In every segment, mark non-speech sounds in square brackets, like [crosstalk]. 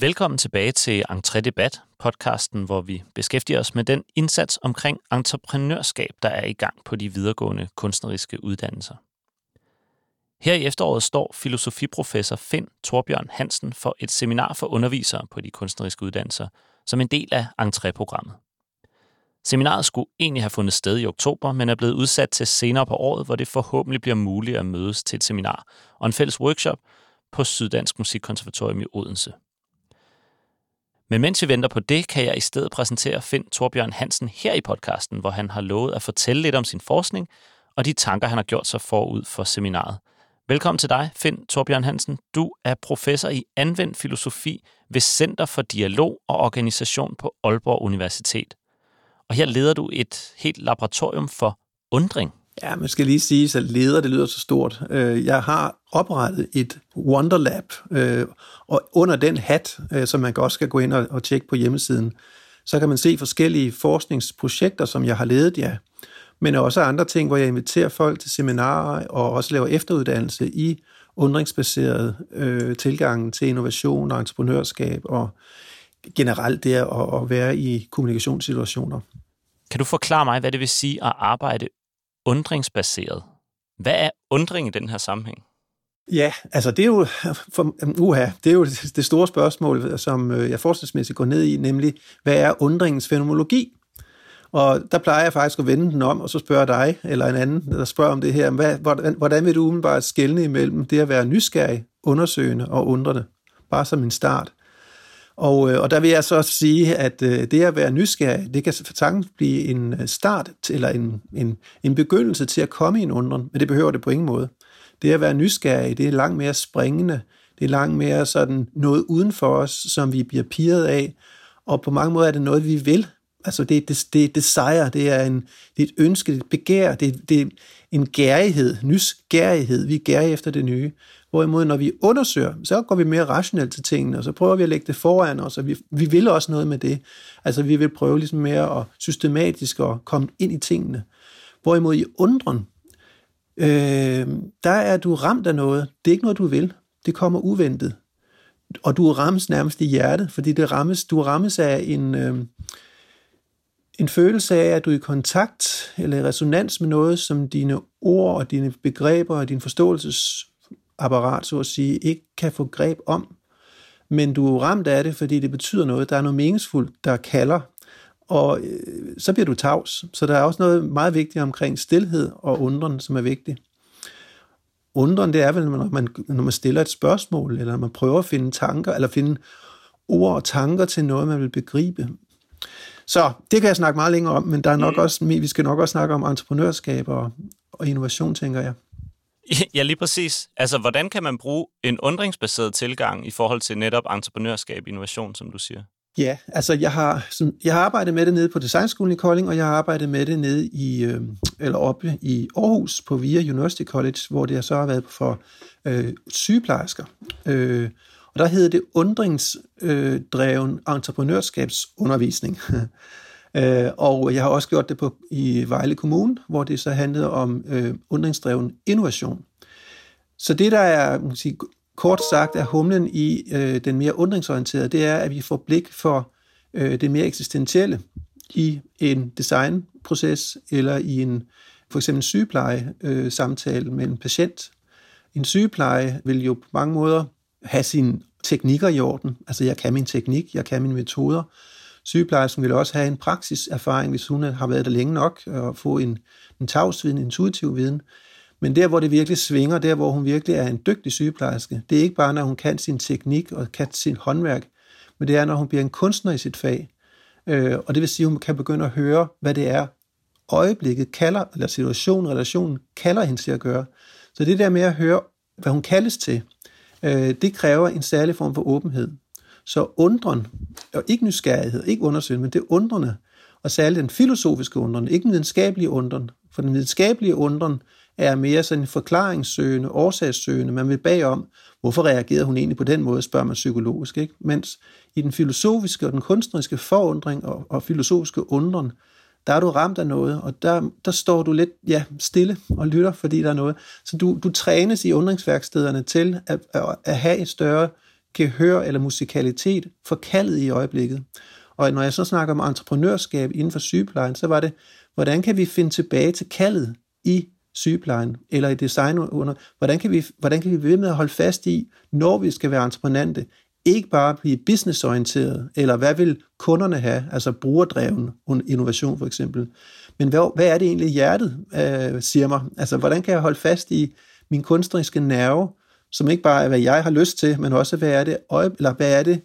Velkommen tilbage til Entré Debat, podcasten, hvor vi beskæftiger os med den indsats omkring entreprenørskab, der er i gang på de videregående kunstneriske uddannelser. Her i efteråret står filosofiprofessor Finn Torbjørn Hansen for et seminar for undervisere på de kunstneriske uddannelser, som en del af Entré-programmet. Seminaret skulle egentlig have fundet sted i oktober, men er blevet udsat til senere på året, hvor det forhåbentlig bliver muligt at mødes til et seminar og en fælles workshop på Syddansk Musikkonservatorium i Odense. Men mens vi venter på det, kan jeg i stedet præsentere Finn Torbjørn Hansen her i podcasten, hvor han har lovet at fortælle lidt om sin forskning og de tanker, han har gjort sig forud for seminaret. Velkommen til dig, Finn Torbjørn Hansen. Du er professor i anvendt filosofi ved Center for Dialog og Organisation på Aalborg Universitet. Og her leder du et helt laboratorium for undring. Ja, man skal lige sige, at leder, det lyder så stort. Øh, jeg har oprettet et Wonderlab, øh, og under den hat, øh, som man også skal gå ind og tjekke på hjemmesiden, så kan man se forskellige forskningsprojekter, som jeg har ledet, ja. Men også andre ting, hvor jeg inviterer folk til seminarer og også laver efteruddannelse i undringsbaseret øh, tilgang til innovation og entreprenørskab og generelt det at, at være i kommunikationssituationer. Kan du forklare mig, hvad det vil sige at arbejde undringsbaseret? Hvad er undring i den her sammenhæng? Ja, altså det er jo, for, uha, det er jo det store spørgsmål, som øh, jeg forskningsmæssigt går ned i, nemlig, hvad er undringens fenomenologi? Og der plejer jeg faktisk at vende den om, og så spørger dig, eller en anden, der spørger om det her, hvad, hvordan, hvordan vil du umiddelbart skelne imellem det at være nysgerrig, undersøgende og undrende? Bare som en start. Og, øh, og der vil jeg så sige, at øh, det at være nysgerrig, det kan sagtens blive en øh, start, eller en, en, en begyndelse til at komme i en undren, men det behøver det på ingen måde. Det at være nysgerrig, det er langt mere springende, det er langt mere sådan noget uden for os, som vi bliver piret af, og på mange måder er det noget, vi vil. Altså det, det, det, det sejr, det er, en, det er et ønske, det er et begær, det, det er en gærighed, nysgerrighed, vi er gærige efter det nye. Hvorimod, når vi undersøger, så går vi mere rationelt til tingene, og så prøver vi at lægge det foran os, og vi, vi vil også noget med det. Altså, vi vil prøve ligesom mere at systematisk at komme ind i tingene. Hvorimod i undren, øh, der er du ramt af noget. Det er ikke noget, du vil. Det kommer uventet. Og du rammes nærmest i hjertet, fordi det rammes, du rammes af en, øh, en følelse af, at du er i kontakt eller i resonans med noget, som dine ord og dine begreber og din forståelses apparat, så at sige, ikke kan få greb om. Men du er ramt af det, fordi det betyder noget. Der er noget meningsfuldt, der kalder. Og øh, så bliver du tavs. Så der er også noget meget vigtigt omkring stillhed og undren, som er vigtigt. Undren, det er vel, når man, når man stiller et spørgsmål, eller man prøver at finde tanker, eller finde ord og tanker til noget, man vil begribe. Så det kan jeg snakke meget længere om, men der er nok mm. også, vi skal nok også snakke om entreprenørskab og, og innovation, tænker jeg. [laughs] Ja, lige præcis. Altså, hvordan kan man bruge en undringsbaseret tilgang i forhold til netop entreprenørskab innovation, som du siger? Ja, altså jeg har, som, jeg har arbejdet med det nede på Designskolen i Kolding, og jeg har arbejdet med det nede i, øh, eller oppe i Aarhus på VIA University College, hvor det så har været for øh, sygeplejersker. Øh, og der hedder det undringsdreven øh, entreprenørskabsundervisning. [laughs] Øh, og jeg har også gjort det på, i Vejle Kommune, hvor det så handlede om øh, undringsdreven innovation. Så det, der er man sige, kort sagt er humlen i øh, den mere undringsorienterede, det er, at vi får blik for øh, det mere eksistentielle i en designproces eller i en for eksempel sygepleje øh, samtale med en patient. En sygepleje vil jo på mange måder have sine teknikker i orden. Altså jeg kan min teknik, jeg kan mine metoder, Sygeplejersken vil også have en praksiserfaring, hvis hun har været der længe nok, og få en, en tavsviden, en intuitiv viden. Men der, hvor det virkelig svinger, der, hvor hun virkelig er en dygtig sygeplejerske, det er ikke bare, når hun kan sin teknik og kan sin håndværk, men det er, når hun bliver en kunstner i sit fag. Øh, og det vil sige, at hun kan begynde at høre, hvad det er, øjeblikket kalder, eller situationen, relationen kalder hende til at gøre. Så det der med at høre, hvad hun kaldes til, øh, det kræver en særlig form for åbenhed. Så undren, og ikke nysgerrighed, ikke undersøgelse, men det undrende, og særligt den filosofiske undren, ikke den videnskabelige undren, for den videnskabelige undren er mere sådan en forklaringssøgende, årsagssøgende. Man vil bagom, hvorfor reagerede hun egentlig på den måde, spørger man psykologisk. Ikke? Mens i den filosofiske og den kunstneriske forundring og, og filosofiske undren, der er du ramt af noget, og der, der står du lidt ja, stille og lytter, fordi der er noget. Så du, du trænes i undringsværkstederne til at, at, at have et større gehør eller musikalitet forkaldet i øjeblikket. Og når jeg så snakker om entreprenørskab inden for sygeplejen, så var det, hvordan kan vi finde tilbage til kaldet i sygeplejen eller i design under, hvordan kan vi, hvordan kan vi ved med at holde fast i, når vi skal være entreprenante, ikke bare blive businessorienteret, eller hvad vil kunderne have, altså brugerdreven innovation for eksempel, men hvad, hvad er det egentlig hjertet øh, siger mig? Altså, hvordan kan jeg holde fast i min kunstneriske nerve, som ikke bare er, hvad jeg har lyst til, men også, hvad er det, eller hvad er det,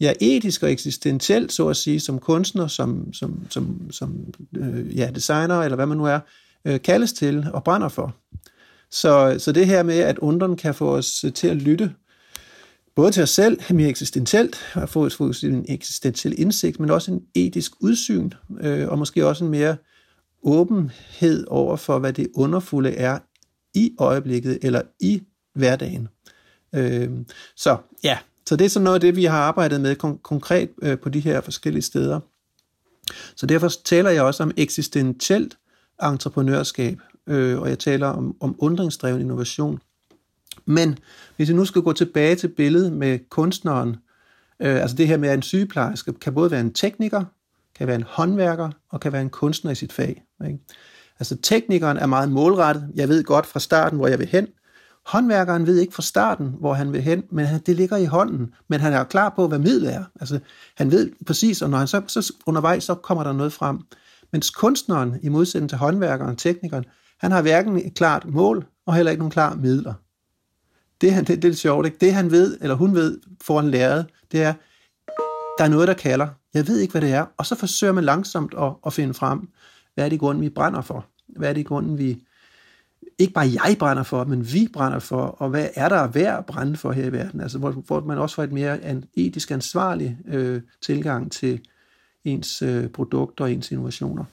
ja, etisk og eksistentielt, så at sige, som kunstner, som, som, som, som øh, ja, designer, eller hvad man nu er, øh, kaldes til og brænder for. Så, så det her med, at undren kan få os til at lytte, både til os selv, mere eksistentielt, og få, få en eksistentiel indsigt, men også en etisk udsyn, øh, og måske også en mere åbenhed over for, hvad det underfulde er i øjeblikket eller i hverdagen. Øh, så ja, så det er sådan noget af det, vi har arbejdet med kon- konkret øh, på de her forskellige steder. Så derfor taler jeg også om eksistentielt entreprenørskab, øh, og jeg taler om, om undringsdreven innovation. Men hvis jeg nu skal gå tilbage til billedet med kunstneren, øh, altså det her med, at en sygeplejerske kan både være en tekniker, kan være en håndværker og kan være en kunstner i sit fag. Ikke? Altså teknikeren er meget målrettet. Jeg ved godt fra starten, hvor jeg vil hen. Håndværkeren ved ikke fra starten, hvor han vil hen, men det ligger i hånden. Men han er klar på, hvad midlet er. Altså, han ved præcis, og når han så, så undervejs, så kommer der noget frem. Mens kunstneren, i modsætning til håndværkeren, teknikeren, han har hverken et klart mål, og heller ikke nogen klar midler. Det, han, det, det er lidt sjovt, ikke? Det han ved, eller hun ved foran læret, det er, der er noget, der kalder. Jeg ved ikke, hvad det er. Og så forsøger man langsomt at, at finde frem, hvad er det i grunden, vi brænder for? Hvad er det i grunden, vi... Ikke bare jeg brænder for, men vi brænder for, og hvad er der værd at brænde for her i verden? Altså, hvor, hvor man også får et mere en etisk ansvarlig øh, tilgang til ens øh, produkter og ens innovationer.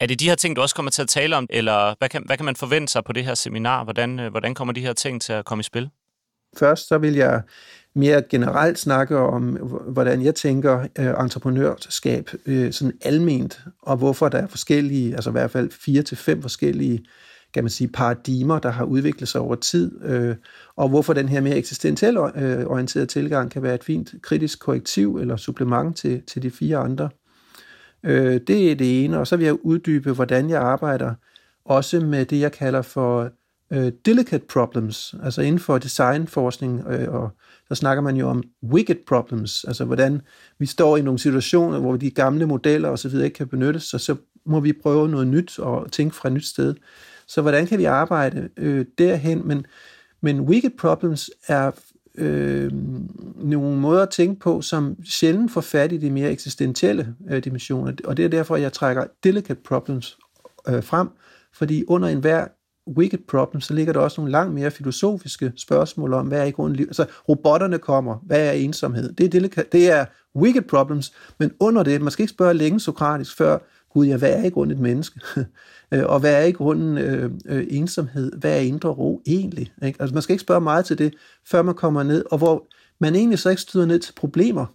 Er det de her ting, du også kommer til at tale om, eller hvad kan, hvad kan man forvente sig på det her seminar? Hvordan, øh, hvordan kommer de her ting til at komme i spil? Først så vil jeg mere generelt snakke om, hvordan jeg tænker øh, entreprenørskab øh, sådan alment, og hvorfor der er forskellige, altså i hvert fald fire til fem forskellige kan man sige, paradigmer, der har udviklet sig over tid, øh, og hvorfor den her mere eksistentielt øh, orienterede tilgang kan være et fint kritisk korrektiv eller supplement til, til de fire andre. Øh, det er det ene, og så vil jeg uddybe, hvordan jeg arbejder også med det, jeg kalder for øh, delicate problems, altså inden for designforskning, øh, og der snakker man jo om wicked problems, altså hvordan vi står i nogle situationer, hvor de gamle modeller osv. ikke kan benyttes, så så må vi prøve noget nyt og tænke fra et nyt sted. Så hvordan kan vi arbejde øh, derhen? Men, men wicked problems er øh, nogle måder at tænke på, som sjældent får fat i de mere eksistentielle øh, dimensioner. Og det er derfor, jeg trækker delicate problems øh, frem, fordi under enhver wicked problem, så ligger der også nogle langt mere filosofiske spørgsmål om, hvad er i grunden liv? Altså, robotterne kommer, hvad er ensomhed? Det er, delicate, det er wicked problems, men under det, man skal ikke spørge længe sokratisk, før, gud ja, hvad er i grunden et menneske? [laughs] Øh, og hvad er i grunden øh, øh, ensomhed? Hvad er indre ro egentlig? Ikke? Altså man skal ikke spørge meget til det, før man kommer ned, og hvor man egentlig så ikke støder ned til problemer.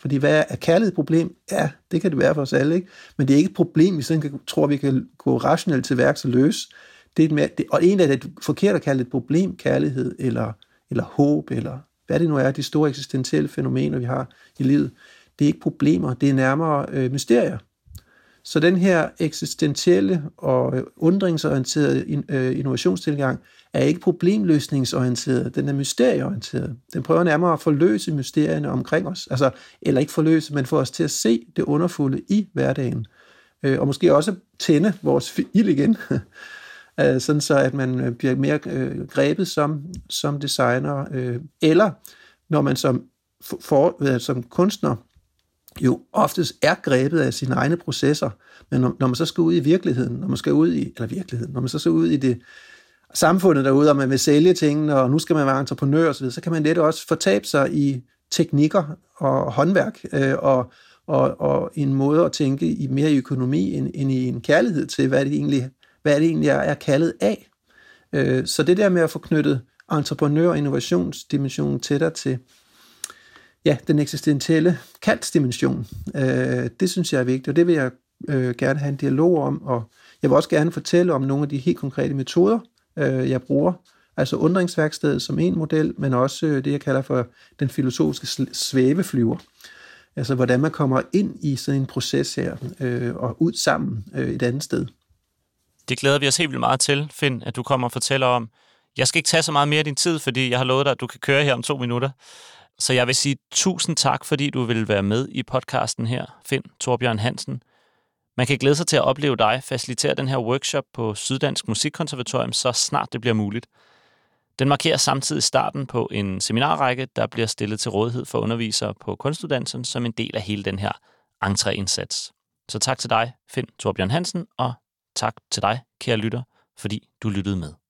Fordi hvad er kærlighed et problem? Ja, det kan det være for os alle, ikke? Men det er ikke et problem, vi sådan kan, tror, vi kan gå rationelt til værks og løse. Det er et mere, det, og egentlig er det forkert at kalde det et problem, kærlighed, eller, eller håb, eller hvad det nu er, de store eksistentielle fænomener, vi har i livet. Det er ikke problemer, det er nærmere øh, mysterier. Så den her eksistentielle og øh, undringsorienterede øh, innovationstilgang er ikke problemløsningsorienteret, den er mysterieorienteret. Den prøver nærmere at forløse mysterierne omkring os, altså, eller ikke forløse, men få os til at se det underfulde i hverdagen. Øh, og måske også tænde vores [laughs] ild igen, [laughs] sådan så at man bliver mere grebet som, som designer, eller når man som, for, som kunstner jo oftest er grebet af sine egne processer, men når, når man så skal ud i virkeligheden, når man skal ud i, eller virkeligheden, når man så skal ud i det samfundet derude, og man vil sælge tingene, og nu skal man være entreprenør osv., så kan man let også fortabe sig i teknikker og håndværk, øh, og, og, og en måde at tænke i mere i økonomi end, end i en kærlighed til, hvad det egentlig, hvad det egentlig er, er kaldet af. Øh, så det der med at få knyttet entreprenør- og innovationsdimensionen tættere til, ja, den eksistentielle kaldsdimension. Øh, det synes jeg er vigtigt, og det vil jeg øh, gerne have en dialog om, og jeg vil også gerne fortælle om nogle af de helt konkrete metoder, øh, jeg bruger, Altså undringsværkstedet som en model, men også øh, det, jeg kalder for den filosofiske svæveflyver. Altså hvordan man kommer ind i sådan en proces her øh, og ud sammen øh, et andet sted. Det glæder vi os helt vildt meget til, Finn, at du kommer og fortæller om. Jeg skal ikke tage så meget mere af din tid, fordi jeg har lovet dig, at du kan køre her om to minutter. Så jeg vil sige tusind tak, fordi du vil være med i podcasten her, Finn Torbjørn Hansen. Man kan glæde sig til at opleve dig facilitere den her workshop på Syddansk Musikkonservatorium, så snart det bliver muligt. Den markerer samtidig starten på en seminarrække, der bliver stillet til rådighed for undervisere på kunstuddannelsen som en del af hele den her entréindsats. Så tak til dig, Finn Torbjørn Hansen, og tak til dig, kære lytter, fordi du lyttede med.